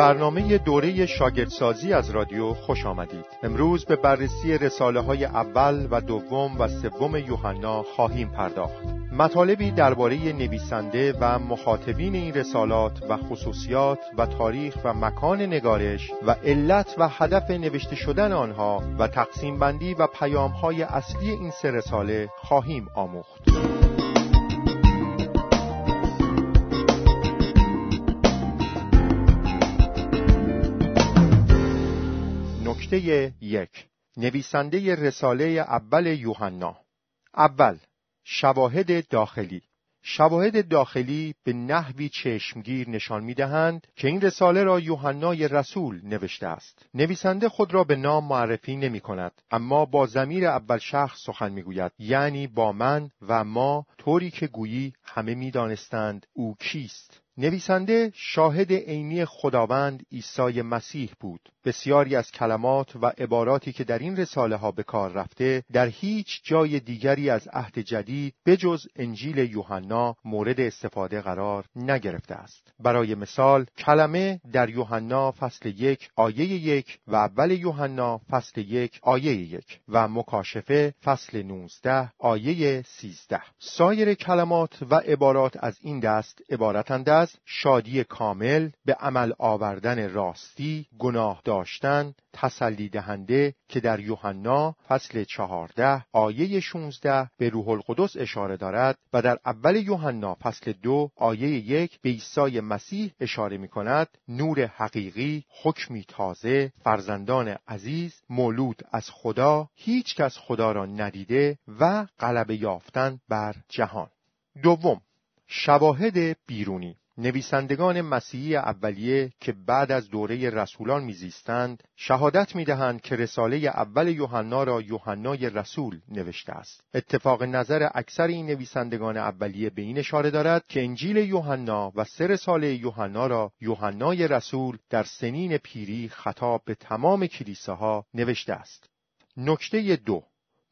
برنامه دوره شاگردسازی از رادیو خوش آمدید. امروز به بررسی رساله های اول و دوم و سوم یوحنا خواهیم پرداخت. مطالبی درباره نویسنده و مخاطبین این رسالات و خصوصیات و تاریخ و مکان نگارش و علت و هدف نوشته شدن آنها و تقسیم بندی و پیام های اصلی این سه رساله خواهیم آموخت. نکته یک نویسنده رساله اول یوحنا اول شواهد داخلی شواهد داخلی به نحوی چشمگیر نشان می دهند که این رساله را یوحنای رسول نوشته است. نویسنده خود را به نام معرفی نمی کند اما با زمیر اول شخص سخن می گوید یعنی با من و ما طوری که گویی همه می دانستند او کیست. نویسنده شاهد عینی خداوند عیسی مسیح بود. بسیاری از کلمات و عباراتی که در این رساله ها به کار رفته در هیچ جای دیگری از عهد جدید بجز انجیل یوحنا مورد استفاده قرار نگرفته است. برای مثال کلمه در یوحنا فصل یک آیه یک و اول یوحنا فصل یک آیه یک و مکاشفه فصل 19 آیه 13 سایر کلمات و عبارات از این دست عبارتند از شادی کامل به عمل آوردن راستی گناه داشتن تسلی دهنده که در یوحنا فصل چهارده آیه 16 به روح القدس اشاره دارد و در اول یوحنا فصل دو آیه یک به عیسی مسیح اشاره می کند نور حقیقی حکمی تازه فرزندان عزیز مولود از خدا هیچ کس خدا را ندیده و غلبه یافتن بر جهان. دوم شواهد بیرونی. نویسندگان مسیحی اولیه که بعد از دوره رسولان میزیستند شهادت می‌دهند که رساله اول یوحنا را یوحنای رسول نوشته است. اتفاق نظر اکثر این نویسندگان اولیه به این اشاره دارد که انجیل یوحنا و سه رساله یوحنا را یوحنای رسول در سنین پیری خطاب به تمام کلیساها نوشته است. نکته دو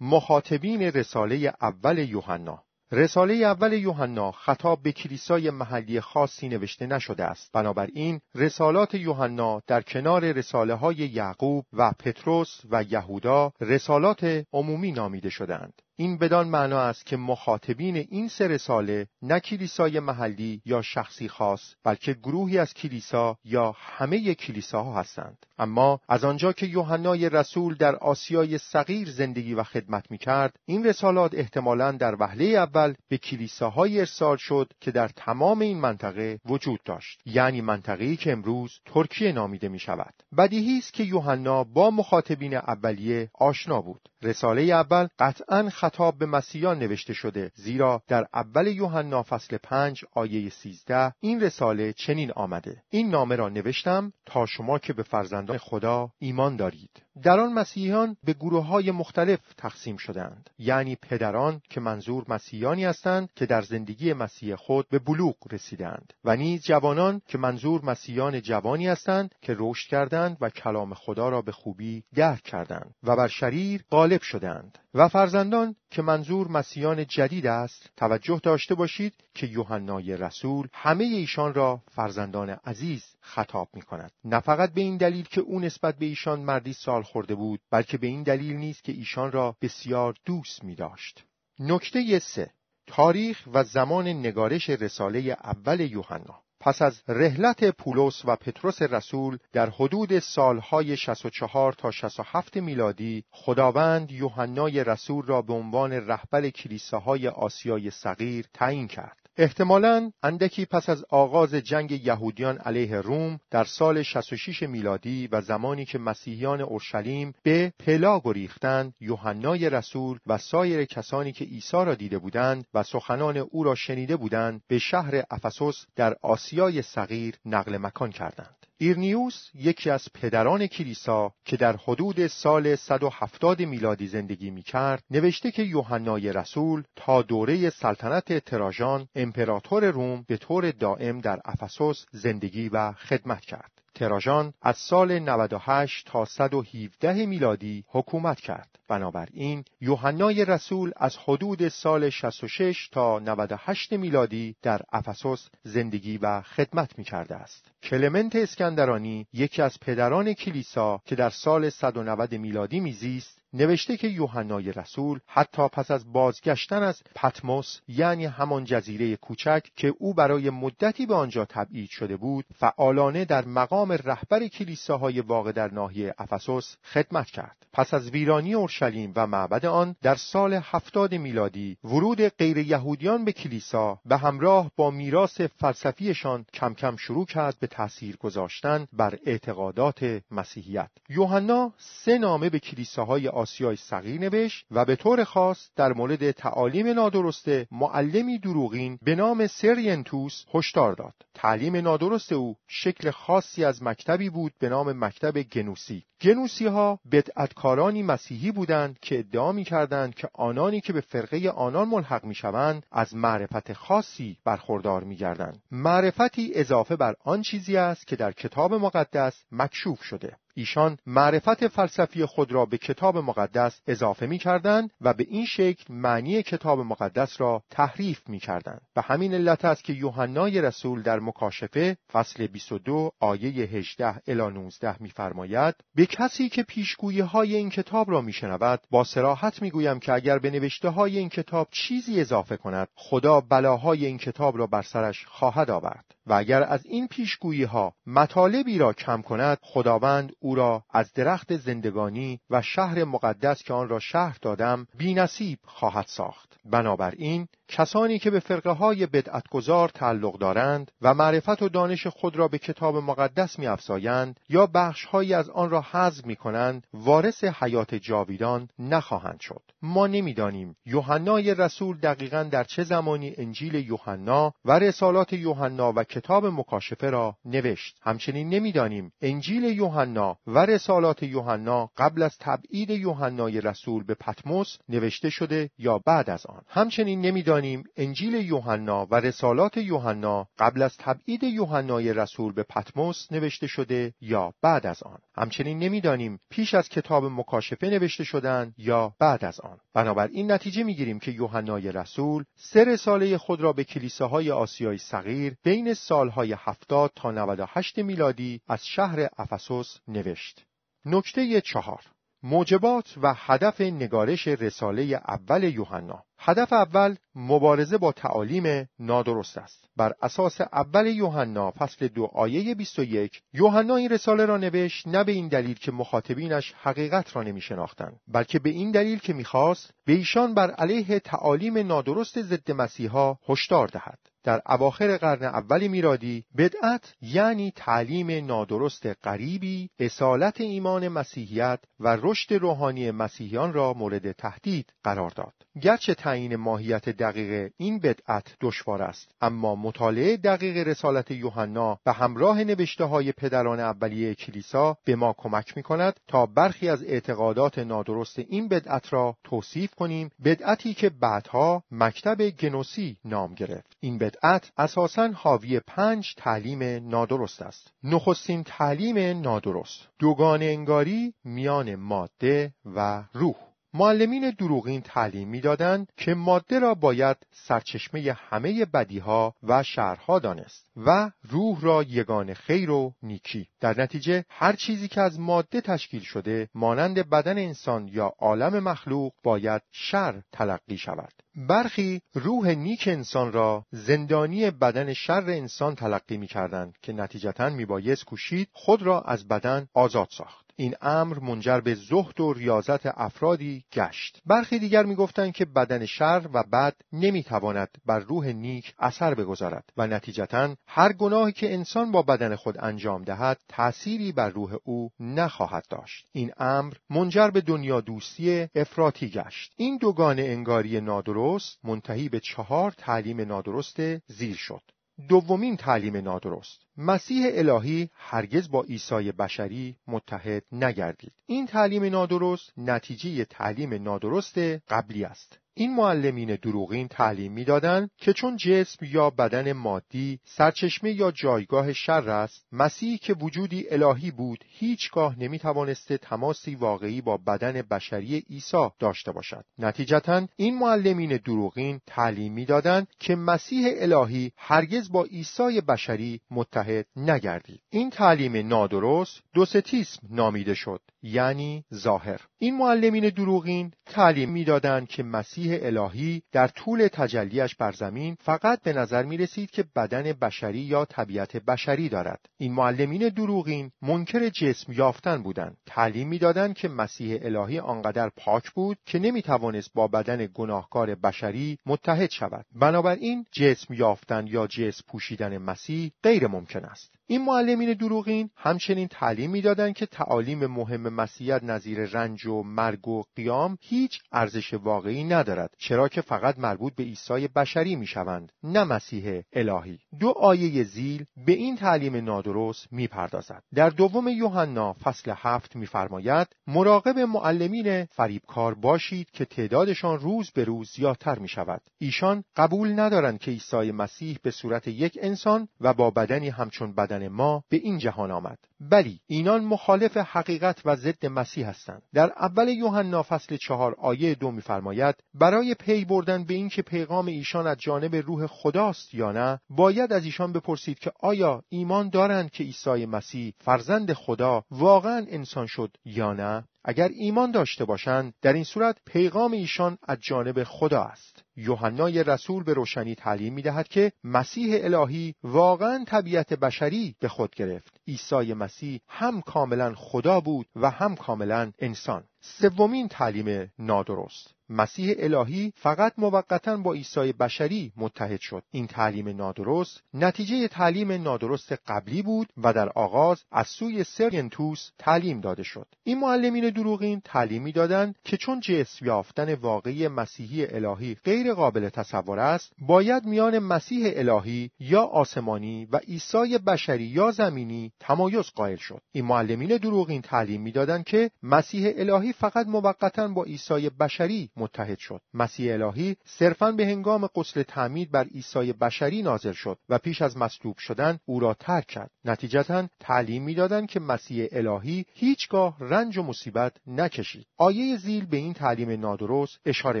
مخاطبین رساله اول یوحنا. رساله اول یوحنا خطاب به کلیسای محلی خاصی نوشته نشده است. بنابراین رسالات یوحنا در کنار رساله های یعقوب و پتروس و یهودا رسالات عمومی نامیده شدند این بدان معنا است که مخاطبین این سه رساله نه کلیسای محلی یا شخصی خاص بلکه گروهی از کلیسا یا همه کلیساها هستند. اما از آنجا که یوحنای رسول در آسیای صغیر زندگی و خدمت می کرد این رسالات احتمالا در وهله اول به کلیساهای ارسال شد که در تمام این منطقه وجود داشت. یعنی منطقه‌ای که امروز ترکیه نامیده می شود بدیهی است که یوحنا با مخاطبین اولیه آشنا بود. رساله اول قطعا خطاب به مسیحیان نوشته شده زیرا در اول یوحنا فصل 5 آیه 13 این رساله چنین آمده. این نامه را نوشتم تا شما که به فرزندان خدا ایمان دارید. در آن مسیحیان به گروه های مختلف تقسیم شدند یعنی پدران که منظور مسیحیانی هستند که در زندگی مسیح خود به بلوغ رسیدند و نیز جوانان که منظور مسیحیان جوانی هستند که رشد کردند و کلام خدا را به خوبی درک کردند و بر شریر غالب شدند و فرزندان که منظور مسیحیان جدید است توجه داشته باشید که یوحنای رسول همه ایشان را فرزندان عزیز خطاب می کند نه فقط به این دلیل که او نسبت به ایشان مردی سال خورده بود بلکه به این دلیل نیست که ایشان را بسیار دوست می داشت نکته سه تاریخ و زمان نگارش رساله اول یوحنا. پس از رحلت پولس و پتروس رسول در حدود سالهای 64 تا 67 میلادی خداوند یوحنای رسول را به عنوان رهبر کلیساهای آسیای صغیر تعیین کرد. احتمالاً اندکی پس از آغاز جنگ یهودیان علیه روم در سال 66 میلادی و زمانی که مسیحیان اورشلیم به پلا گریختند یوحنای رسول و سایر کسانی که عیسی را دیده بودند و سخنان او را شنیده بودند به شهر افسوس در آسیای صغیر نقل مکان کردند. ایرنیوس یکی از پدران کلیسا که در حدود سال 170 میلادی زندگی می کرد نوشته که یوحنای رسول تا دوره سلطنت تراژان امپراتور روم به طور دائم در افسوس زندگی و خدمت کرد. تراژان از سال 98 تا 117 میلادی حکومت کرد. بنابراین یوحنای رسول از حدود سال 66 تا 98 میلادی در افسوس زندگی و خدمت می کرده است. کلمنت اسکندرانی یکی از پدران کلیسا که در سال 190 میلادی میزیست نوشته که یوحنای رسول حتی پس از بازگشتن از پتموس یعنی همان جزیره کوچک که او برای مدتی به آنجا تبعید شده بود فعالانه در مقام رهبر کلیساهای واقع در ناحیه افسوس خدمت کرد پس از ویرانی اورشلیم و معبد آن در سال هفتاد میلادی ورود غیر یهودیان به کلیسا به همراه با میراث فلسفیشان کم کم شروع کرد به تاثیر گذاشتن بر اعتقادات مسیحیت یوحنا سه نامه به کلیساهای آسیای صغیر نوشت و به طور خاص در مورد تعالیم نادرست معلمی دروغین به نام سرینتوس هشدار داد. تعلیم نادرست او شکل خاصی از مکتبی بود به نام مکتب گنوسی. گنوسی ها بدعتکارانی مسیحی بودند که ادعا می کردند که آنانی که به فرقه آنان ملحق می شوند از معرفت خاصی برخوردار می گردند. معرفتی اضافه بر آن چیزی است که در کتاب مقدس مکشوف شده. ایشان معرفت فلسفی خود را به کتاب مقدس اضافه می کردند و به این شکل معنی کتاب مقدس را تحریف می کردند. به همین علت است که یوحنای رسول در مکاشفه فصل 22 آیه 18 الی 19 می‌فرماید به کسی که پیشگویی های این کتاب را میشنود با سراحت می‌گویم که اگر به نوشته های این کتاب چیزی اضافه کند خدا بلاهای این کتاب را بر سرش خواهد آورد و اگر از این پیشگویی ها مطالبی را کم کند خداوند او را از درخت زندگانی و شهر مقدس که آن را شهر دادم بینصیب خواهد ساخت. بنابراین کسانی که به فرقه های بدعتگذار تعلق دارند و معرفت و دانش خود را به کتاب مقدس میافزایند یا بخشهایی از آن را حذف می کنند وارث حیات جاویدان نخواهند شد. ما نمی‌دانیم یوحنای رسول دقیقا در چه زمانی انجیل یوحنا و رسالات یوحنا و کتاب مکاشفه را نوشت. همچنین نمی‌دانیم انجیل یوحنا و رسالات یوحنا قبل از تبعید یوحنای رسول به پتموس نوشته شده یا بعد از آن. همچنین نمی‌دانیم انجیل یوحنا و رسالات یوحنا قبل از تبعید یوحنای رسول به پتموس نوشته شده یا بعد از آن. همچنین نمی‌دانیم پیش از کتاب مکاشفه نوشته شدند یا بعد از آن. بنابراین نتیجه می‌گیریم که یوحنای رسول سه رساله خود را به کلیساهای آسیای صغیر بین سالهای 70 تا 98 میلادی از شهر افسوس نوشت. نکته چهار. موجبات و هدف نگارش رساله اول یوحنا. هدف اول مبارزه با تعالیم نادرست است. بر اساس اول یوحنا فصل دو آیه 21 یوحنا این رساله را نوشت نه به این دلیل که مخاطبینش حقیقت را نمی شناختند بلکه به این دلیل که می‌خواست به ایشان بر علیه تعالیم نادرست ضد مسیحا هشدار دهد. در اواخر قرن اول میرادی بدعت یعنی تعلیم نادرست غریبی اصالت ایمان مسیحیت و رشد روحانی مسیحیان را مورد تهدید قرار داد. گرچه تعیین ماهیت دقیق این بدعت دشوار است اما مطالعه دقیق رسالت یوحنا به همراه نوشته های پدران اولیه کلیسا به ما کمک می کند تا برخی از اعتقادات نادرست این بدعت را توصیف کنیم بدعتی که بعدها مکتب گنوسی نام گرفت. این بدعت اساسا حاوی پنج تعلیم نادرست است. نخستین تعلیم نادرست دوگان انگاری میان ماده و روح. معلمین دروغین تعلیم می‌دادند که ماده را باید سرچشمه همه بدیها و شرها دانست و روح را یگان خیر و نیکی. در نتیجه هر چیزی که از ماده تشکیل شده مانند بدن انسان یا عالم مخلوق باید شر تلقی شود. برخی روح نیک انسان را زندانی بدن شر انسان تلقی می کردند که نتیجتا می بایست کوشید خود را از بدن آزاد ساخت. این امر منجر به زهد و ریاضت افرادی گشت. برخی دیگر می‌گفتند که بدن شر و بد نمی‌تواند بر روح نیک اثر بگذارد و نتیجتا هر گناهی که انسان با بدن خود انجام دهد تأثیری بر روح او نخواهد داشت. این امر منجر به دنیا دوستی افراطی گشت. این دوگان انگاری نادرست منتهی به چهار تعلیم نادرست زیر شد. دومین تعلیم نادرست. مسیح الهی هرگز با عیسی بشری متحد نگردید. این تعلیم نادرست نتیجه تعلیم نادرست قبلی است. این معلمین دروغین تعلیم می‌دادند که چون جسم یا بدن مادی سرچشمه یا جایگاه شر است مسیح که وجودی الهی بود هیچگاه نمی‌توانسته تماسی واقعی با بدن بشری عیسی داشته باشد. نتیجتا این معلمین دروغین تعلیم می‌دادند که مسیح الهی هرگز با عیسی بشری متحد نگردید. این تعلیم نادرست دوستیسم نامیده شد یعنی ظاهر. این معلمین دروغین تعلیم می‌دادند که مسیح الهی در طول تجلیش بر زمین فقط به نظر می رسید که بدن بشری یا طبیعت بشری دارد. این معلمین دروغین منکر جسم یافتن بودند. تعلیم می‌دادند که مسیح الهی آنقدر پاک بود که نمی توانست با بدن گناهکار بشری متحد شود. بنابراین جسم یافتن یا جسم پوشیدن مسیح غیر ممکن است. این معلمین دروغین همچنین تعلیم می‌دادند که تعالیم مهم مسیحیت نظیر رنج و مرگ و قیام هیچ ارزش واقعی ندارد. چرا که فقط مربوط به عیسی بشری می‌شوند نه مسیح الهی دو آیه زیل به این تعلیم نادرست می‌پردازد در دوم یوحنا فصل هفت میفرماید مراقب معلمین فریبکار باشید که تعدادشان روز به روز زیادتر می شود. ایشان قبول ندارند که عیسی مسیح به صورت یک انسان و با بدنی همچون بدن ما به این جهان آمد. بلی اینان مخالف حقیقت و ضد مسیح هستند در اول یوحنا فصل چهار آیه دو میفرماید برای پی بردن به اینکه پیغام ایشان از جانب روح خداست یا نه باید از ایشان بپرسید که آیا ایمان دارند که عیسی مسیح فرزند خدا واقعا انسان شد یا نه؟ اگر ایمان داشته باشند در این صورت پیغام ایشان از جانب خدا است. یوحنای رسول به روشنی تعلیم می دهد که مسیح الهی واقعا طبیعت بشری به خود گرفت. عیسی مسیح هم کاملا خدا بود و هم کاملا انسان. سومین تعلیم نادرست. مسیح الهی فقط موقتا با عیسی بشری متحد شد. این تعلیم نادرست نتیجه تعلیم نادرست قبلی بود و در آغاز از سوی سرینتوس تعلیم داده شد. این معلمین دروغین تعلیمی دادند که چون جسم یافتن واقعی مسیحی الهی غیر قابل تصور است باید میان مسیح الهی یا آسمانی و عیسی بشری یا زمینی تمایز قائل شد. این معلمین دروغین تعلیم می‌دادند که مسیح الهی فقط موقتا با عیسی بشری متحد شد. مسیح الهی صرفا به هنگام قسل تعمید بر عیسی بشری نازل شد و پیش از مصلوب شدن او را ترک کرد. نتیجتا تعلیم می‌دادند که مسیح الهی هیچگاه رنج و مصیبت نکشید. آیه زیل به این تعلیم نادرست اشاره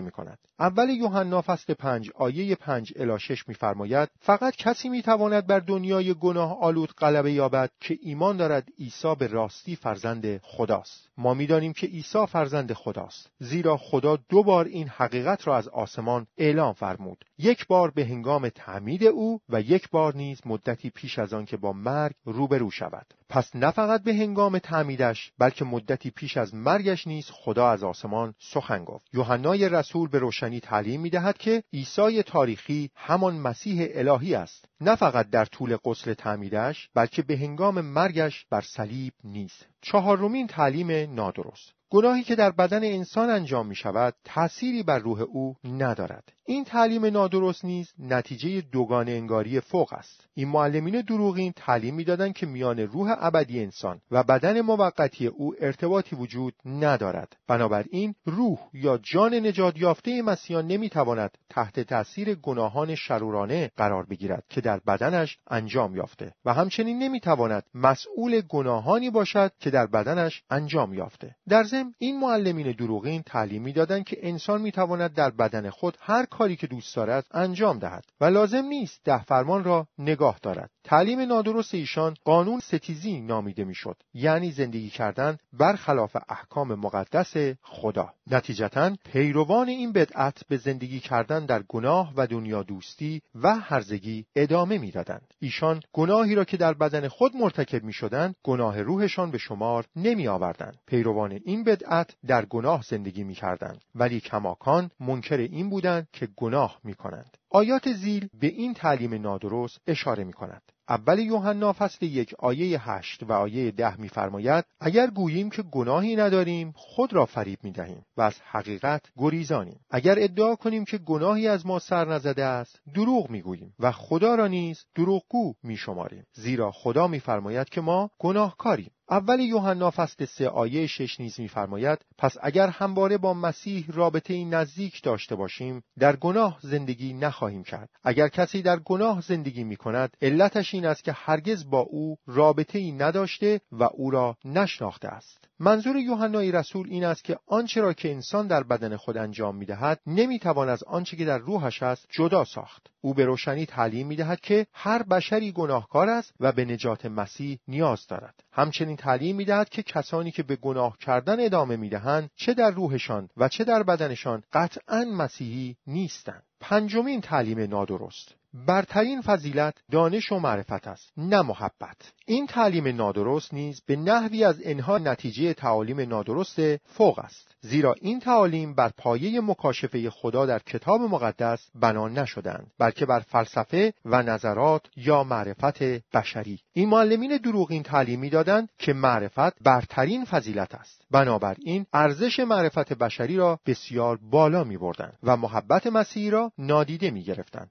می کند اول یوحنا فصل پنج آیه پنج الی شش میفرماید فقط کسی می‌تواند بر دنیای گناه آلود غلبه یابد که ایمان دارد عیسی به راستی فرزند خداست. ما می‌دانیم که عیسی فرزند خداست زیرا خدا دو بار این حقیقت را از آسمان اعلام فرمود. یک بار به هنگام تعمید او و یک بار نیز مدتی پیش از آن که با مرگ روبرو شود. پس نه فقط به هنگام تعمیدش بلکه مدتی پیش از مرگش نیز خدا از آسمان سخن گفت. یوحنای رسول به روشنی تعلیم می‌دهد که عیسی تاریخی همان مسیح الهی است. نه فقط در طول قسل تعمیدش بلکه به هنگام مرگش بر صلیب نیست. چهارمین تعلیم نادرست. گناهی که در بدن انسان انجام می شود تأثیری بر روح او ندارد. این تعلیم نادرست نیز نتیجه دوگان انگاری فوق است. این معلمین دروغین تعلیم می‌دادند که میان روح ابدی انسان و بدن موقتی او ارتباطی وجود ندارد. بنابراین روح یا جان نجات یافته مسیحیان نمی‌تواند تحت تأثیر گناهان شرورانه قرار بگیرد که در بدنش انجام یافته و همچنین نمی‌تواند مسئول گناهانی باشد که در بدنش انجام یافته. در ضمن این معلمین دروغین تعلیم می‌دادند که انسان می‌تواند در بدن خود هر کاری که دوست دارد انجام دهد و لازم نیست ده فرمان را نگاه دارد. تعلیم نادرست ایشان قانون ستیزی نامیده می‌شد یعنی زندگی کردن برخلاف احکام مقدس خدا. نتیجتا پیروان این بدعت به زندگی کردن در گناه و دنیا دوستی و هرزگی ادامه می‌دادند. ایشان گناهی را که در بدن خود مرتکب می شدند گناه روحشان به شمار نمی آوردند پیروان این بدعت در گناه زندگی می کردند ولی کماکان منکر این بودند که گناه می کنند آیات زیل به این تعلیم نادرست اشاره می کند. اول یوحنا فصل یک آیه هشت و آیه ده میفرماید اگر گوییم که گناهی نداریم خود را فریب می دهیم و از حقیقت گریزانیم. اگر ادعا کنیم که گناهی از ما سر نزده است دروغ می‌گوییم و خدا را نیز دروغگو می شماریم زیرا خدا میفرماید که ما گناهکاریم. اول یوحنا فصل سه آیه شش نیز میفرماید پس اگر همواره با مسیح رابطه نزدیک داشته باشیم در گناه زندگی نخواهیم کرد. اگر کسی در گناه زندگی می کند علتش این است که هرگز با او رابطه ای نداشته و او را نشناخته است. منظور یوحنای رسول این است که آنچه را که انسان در بدن خود انجام می‌دهد نمی‌توان از آنچه که در روحش است جدا ساخت. او به روشنی تعلیم می‌دهد که هر بشری گناهکار است و به نجات مسیح نیاز دارد. همچنین تعلیم می‌دهد که کسانی که به گناه کردن ادامه می‌دهند چه در روحشان و چه در بدنشان قطعا مسیحی نیستند. پنجمین تعلیم نادرست. برترین فضیلت دانش و معرفت است نه محبت. این تعلیم نادرست نیز به نحوی از انها نتیجه تعالیم نادرست فوق است زیرا این تعالیم بر پایه مکاشفه خدا در کتاب مقدس بنا نشدند بلکه بر فلسفه و نظرات یا معرفت بشری. این معلمین دروغین تعلیمی دادند که معرفت برترین فضیلت است. بنابراین ارزش معرفت بشری را بسیار بالا می و محبت مسیحی را نادیده می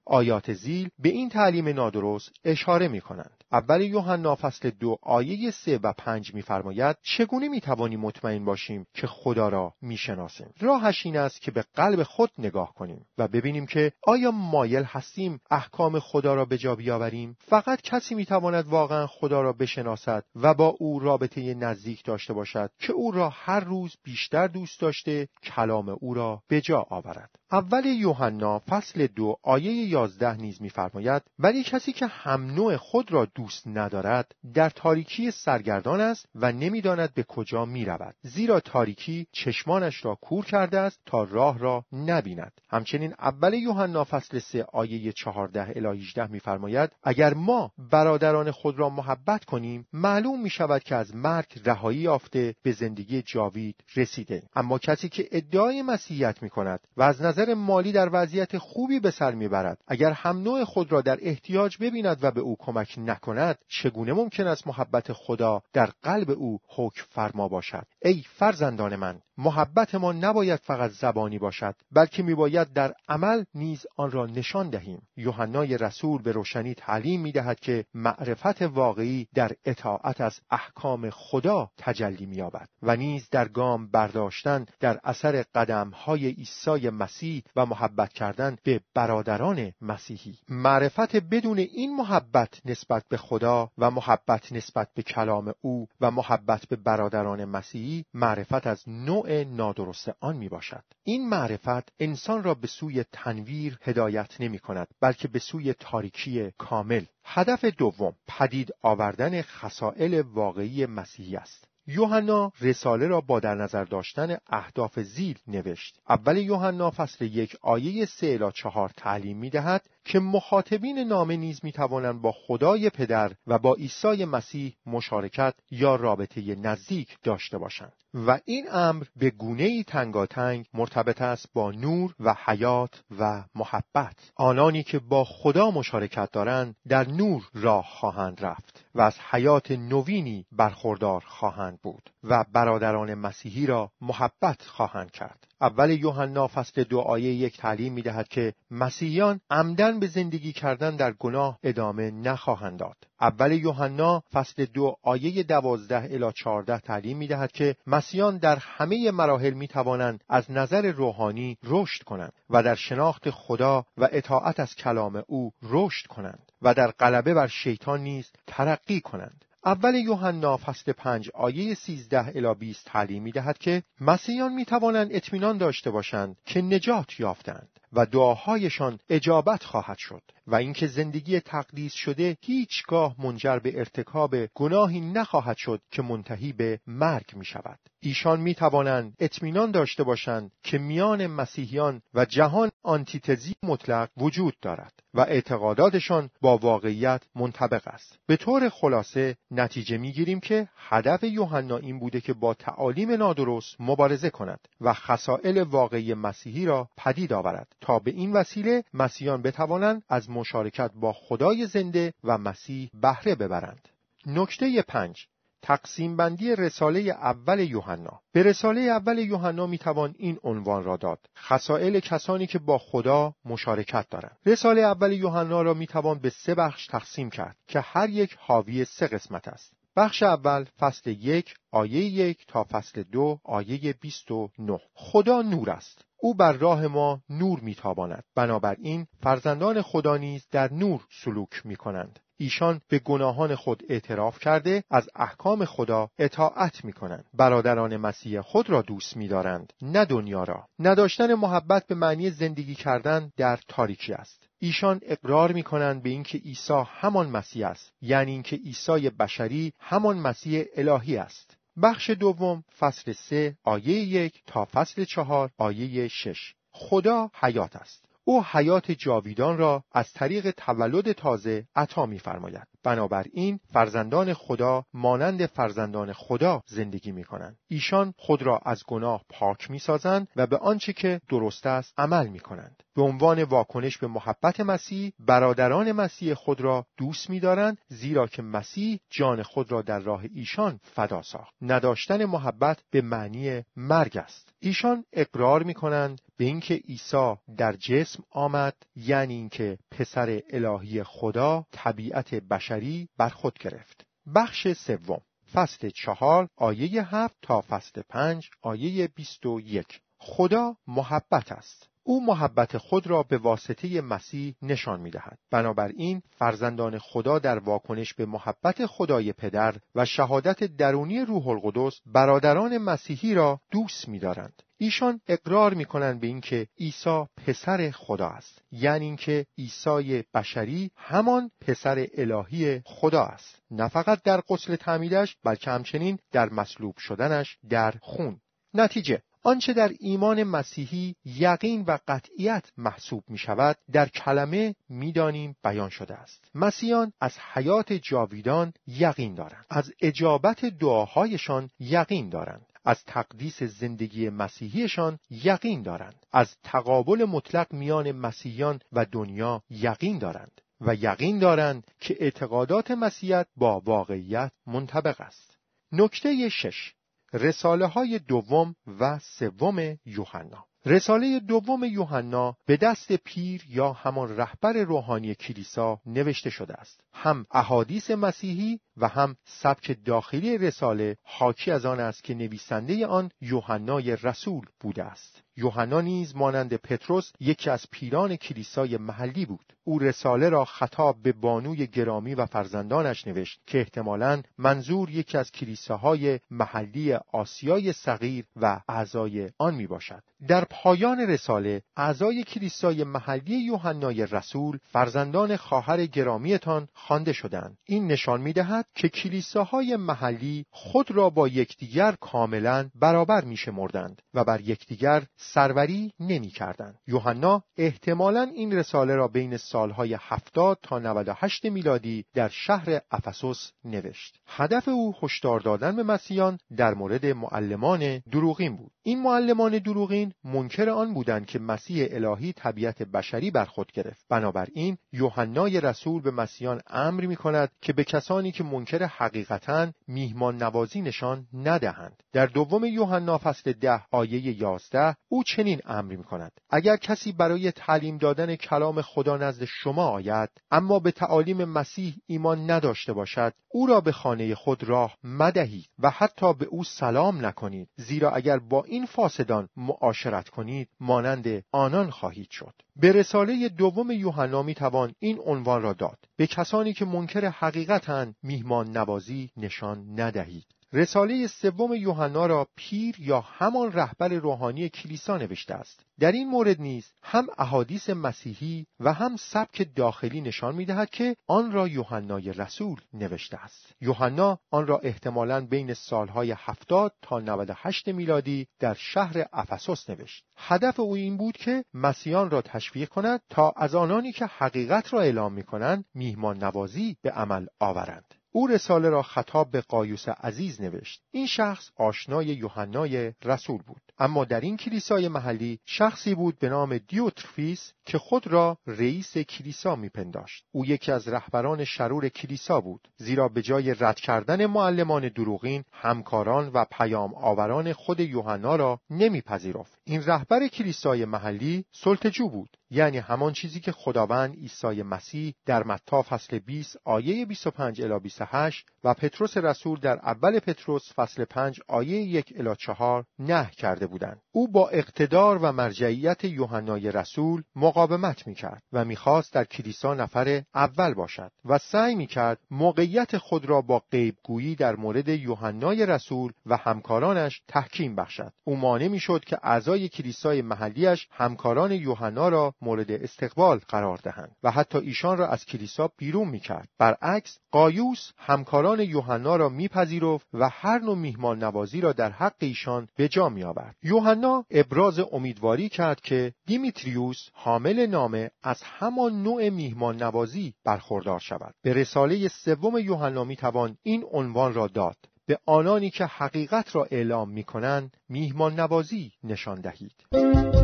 آیات زیل به این تعلیم نادرست اشاره می کنند اول یوحنا فصل دو آیه سه و پنج میفرماید چگونه می‌توانیم مطمئن باشیم که خدا را می‌شناسیم؟ راهش این است که به قلب خود نگاه کنیم و ببینیم که آیا مایل هستیم احکام خدا را به جا بیاوریم؟ فقط کسی می‌تواند واقعا خدا را بشناسد و با او رابطه نزدیک داشته باشد که او را هر روز بیشتر دوست داشته کلام او را به جا آورد. اول یوحنا فصل دو آیه یازده نیز میفرماید ولی کسی که هم نوع خود را دوست ندارد در تاریکی سرگردان است و نمی‌داند به کجا می رود زیرا تاریکی چشمانش را کور کرده است تا راه را نبیند. همچنین اول یوحنا فصل سه آیه چهارده الی 18 میفرماید اگر ما برادران خود را محبت کنیم معلوم می شود که از مرگ رهایی یافته به زندگی جاوید رسیده. اما کسی که ادعای مسیحیت می کند و از نظر مالی در وضعیت خوبی به سر می‌برد اگر هم نوع خود را در احتیاج ببیند و به او کمک نکند چگونه ممکن است محبت خدا در قلب او حکم فرما باشد؟ ای فرزندان من محبت ما نباید فقط زبانی باشد بلکه میباید در عمل نیز آن را نشان دهیم. یوحنای رسول به روشنی تعلیم می‌دهد که معرفت واقعی در اطاعت از احکام خدا تجلی مییابد و نیز در گام برداشتن در اثر قدمهای عیسی مسیح و محبت کردن به برادران مسیحی. معرفت بدون این محبت نسبت به خدا و محبت نسبت به کلام او و محبت به برادران مسیحی معرفت از نوع نادرست آن می باشد. این معرفت انسان را به سوی تنویر هدایت نمی کند بلکه به سوی تاریکی کامل هدف دوم پدید آوردن خسائل واقعی مسیحی است یوحنا رساله را با در نظر داشتن اهداف زیل نوشت. اول یوحنا فصل یک آیه سه الی چهار تعلیم می دهد که مخاطبین نامه نیز می توانند با خدای پدر و با عیسی مسیح مشارکت یا رابطه نزدیک داشته باشند. و این امر به گونه ای تنگاتنگ مرتبط است با نور و حیات و محبت. آنانی که با خدا مشارکت دارند در نور راه خواهند رفت و از حیات نوینی برخوردار خواهند بود و برادران مسیحی را محبت خواهند کرد. اول یوحنا فصل دو آیه یک تعلیم می دهد که مسیحیان عمدن به زندگی کردن در گناه ادامه نخواهند داد. اول یوحنا فصل دو آیه دوازده الی چهارده تعلیم می دهد که مسیحیان در همه مراحل می توانند از نظر روحانی رشد کنند و در شناخت خدا و اطاعت از کلام او رشد کنند و در غلبه بر شیطان نیز ترقی کنند. اول یوحنا فصل پنج آیه سیزده الی 20 تعلیم می دهد که مسیحیان می توانند اطمینان داشته باشند که نجات یافتند. و دعاهایشان اجابت خواهد شد و اینکه زندگی تقدیس شده هیچگاه منجر به ارتکاب گناهی نخواهد شد که منتهی به مرگ می شود. ایشان می توانند اطمینان داشته باشند که میان مسیحیان و جهان آنتیتزی مطلق وجود دارد و اعتقاداتشان با واقعیت منطبق است. به طور خلاصه نتیجه می گیریم که هدف یوحنا این بوده که با تعالیم نادرست مبارزه کند و خسائل واقعی مسیحی را پدید آورد تا به این وسیله مسیحیان بتوانند از مشارکت با خدای زنده و مسیح بهره ببرند. نکته پنج تقسیم بندی رساله اول یوحنا. به رساله اول یوحنا می‌توان این عنوان را داد. خسائل کسانی که با خدا مشارکت دارند. رساله اول یوحنا را می‌توان به سه بخش تقسیم کرد که هر یک حاوی سه قسمت است. بخش اول فصل یک آیه یک تا فصل دو آیه بیست و نه خدا نور است او بر راه ما نور میتاباند بنابراین فرزندان خدا نیز در نور سلوک می کنند ایشان به گناهان خود اعتراف کرده از احکام خدا اطاعت می کنند. برادران مسیح خود را دوست می دارند نه دنیا را. نداشتن محبت به معنی زندگی کردن در تاریکی است. ایشان اقرار می کنند به اینکه عیسی همان مسیح است یعنی اینکه عیسی بشری همان مسیح الهی است. بخش دوم فصل سه آیه یک تا فصل چهار آیه شش خدا حیات است. او حیات جاویدان را از طریق تولد تازه عطا می‌فرماید. بنابراین فرزندان خدا مانند فرزندان خدا زندگی می کنند. ایشان خود را از گناه پاک می سازند و به آنچه که درست است عمل می کنند. به عنوان واکنش به محبت مسیح برادران مسیح خود را دوست می دارند زیرا که مسیح جان خود را در راه ایشان فدا ساخت. نداشتن محبت به معنی مرگ است. ایشان اقرار می کنند به اینکه عیسی در جسم آمد یعنی اینکه پسر الهی خدا طبیعت بشری بر خود گرفت بخش سوم فصل چهار آیه هفت تا فصل پنج آیه بیست و یک خدا محبت است او محبت خود را به واسطه مسیح نشان می دهد. بنابراین فرزندان خدا در واکنش به محبت خدای پدر و شهادت درونی روح القدس برادران مسیحی را دوست می دارند. ایشان اقرار می کنند به اینکه عیسی پسر خدا است. یعنی اینکه عیسی بشری همان پسر الهی خدا است. نه فقط در قسل تعمیدش بلکه همچنین در مصلوب شدنش در خون. نتیجه آنچه در ایمان مسیحی یقین و قطعیت محسوب می شود در کلمه می‌دانیم بیان شده است. مسیحیان از حیات جاویدان یقین دارند. از اجابت دعاهایشان یقین دارند. از تقدیس زندگی مسیحیشان یقین دارند. از تقابل مطلق میان مسیحیان و دنیا یقین دارند و یقین دارند که اعتقادات مسیحیت با واقعیت منطبق است. نکته شش. رساله های دوم و سوم یوحنا. رساله دوم یوحنا به دست پیر یا همان رهبر روحانی کلیسا نوشته شده است. هم احادیث مسیحی و هم سبک داخلی رساله حاکی از آن است که نویسنده آن یوحنای رسول بوده است. یوحنا نیز مانند پتروس یکی از پیران کلیسای محلی بود. او رساله را خطاب به بانوی گرامی و فرزندانش نوشت که احتمالا منظور یکی از کلیساهای محلی آسیای صغیر و اعضای آن می باشد. در پایان رساله اعضای کلیسای محلی یوحنای رسول فرزندان خواهر گرامیتان خوانده شدند این نشان می دهد که کلیساهای محلی خود را با یکدیگر کاملا برابر می شمردند و بر یکدیگر سروری نمی کردند. یوحنا احتمالا این رساله را بین سالهای 70 تا 98 میلادی در شهر افسوس نوشت. هدف او هشدار دادن به مسیحیان در مورد معلمان دروغین بود. این معلمان دروغین منکر آن بودند که مسیح الهی طبیعت بشری بر خود گرفت. بنابراین یوحنای رسول به مسیحیان امر می کند که به کسانی که منکر حقیقتا میهمان نوازی نشان ندهند. در دوم یوحنا فصل ده آیه 11 او چنین امر می کند اگر کسی برای تعلیم دادن کلام خدا نزد شما آید اما به تعالیم مسیح ایمان نداشته باشد او را به خانه خود راه مدهید و حتی به او سلام نکنید زیرا اگر با این فاسدان معاشرت کنید مانند آنان خواهید شد. به رساله دوم یوحنا می توان این عنوان را داد. به کسانی که منکر حقیقتند میهمان نوازی نشان ندهید. رساله سوم یوحنا را پیر یا همان رهبر روحانی کلیسا نوشته است. در این مورد نیز هم احادیث مسیحی و هم سبک داخلی نشان می‌دهد که آن را یوحنای رسول نوشته است. یوحنا آن را احتمالا بین سالهای 70 تا 98 میلادی در شهر افسوس نوشت. هدف او این بود که مسیحیان را تشویق کند تا از آنانی که حقیقت را اعلام می کنند میهمان نوازی به عمل آورند. او رساله را خطاب به قایوس عزیز نوشت. این شخص آشنای یوحنای رسول بود. اما در این کلیسای محلی شخصی بود به نام دیوترفیس که خود را رئیس کلیسا میپنداشت. او یکی از رهبران شرور کلیسا بود زیرا به جای رد کردن معلمان دروغین همکاران و پیام آوران خود یوحنا را نمیپذیرفت. این رهبر کلیسای محلی سلطجو بود یعنی همان چیزی که خداوند عیسی مسیح در متی فصل 20 آیه 25 الی 28 و پتروس رسول در اول پتروس فصل 5 آیه 1 الی 4 نه کرده بودند. او با اقتدار و مرجعیت یوحنای رسول مقاومت می‌کرد و می‌خواست در کلیسا نفر اول باشد و سعی می‌کرد موقعیت خود را با غیبگویی در مورد یوحنای رسول و همکارانش تحکیم بخشد. او مانع می‌شد که اعضای کلیسای محلیش همکاران یوحنا را مورد استقبال قرار دهند و حتی ایشان را از کلیسا بیرون می‌کرد. برعکس قایوس همکاران یوحنا را میپذیرفت و هر نوع میهمان نوازی را در حق ایشان به جا میآورد. یوحنا ابراز امیدواری کرد که دیمیتریوس حامل نامه از همان نوع میهمان نوازی برخوردار شود به رساله سوم یوحنا می‌توان این عنوان را داد به آنانی که حقیقت را اعلام می کنند میهمان نوازی نشان دهید.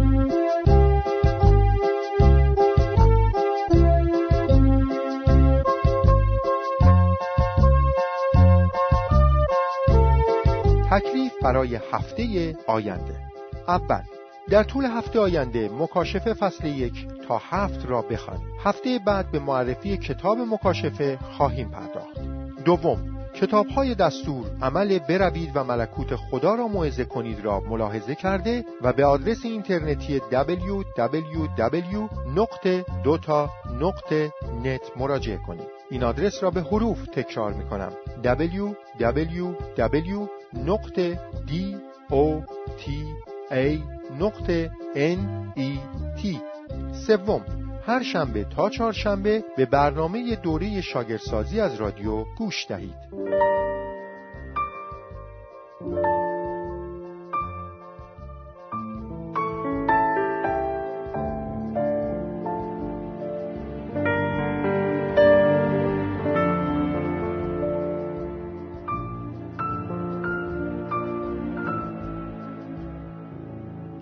برای هفته آینده. اول در طول هفته آینده مکاشفه فصل یک تا هفت را بخوانید هفته بعد به معرفی کتاب مکاشفه خواهیم پرداخت. دوم کتاب های دستور عمل بروید و ملکوت خدا را موعظه کنید را ملاحظه کرده و به آدرس اینترنتی www.dota.net مراجعه کنید. این آدرس را به حروف تکرار می کنم www.dota.net سوم هر شنبه تا چهارشنبه به برنامه دوره شاگردسازی از رادیو گوش دهید.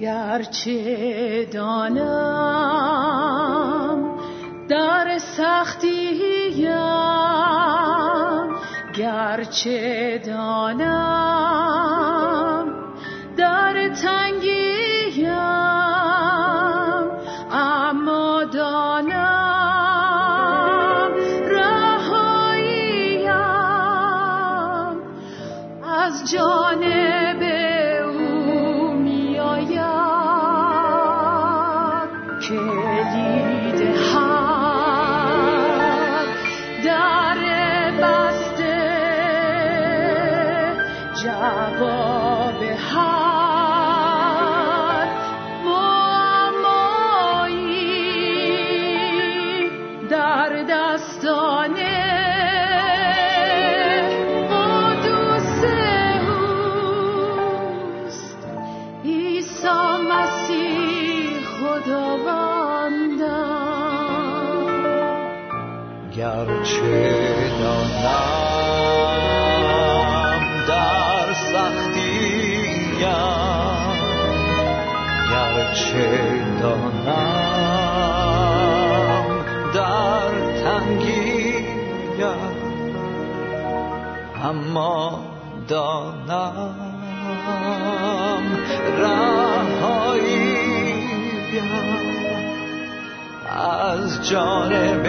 گرچه دانم در سختیم گرچه دانم آستانه قدوس اوست. عیسی مسیح خداوندم. گرچه دانم در سختیم گرچه اما دانم رهایی از جانب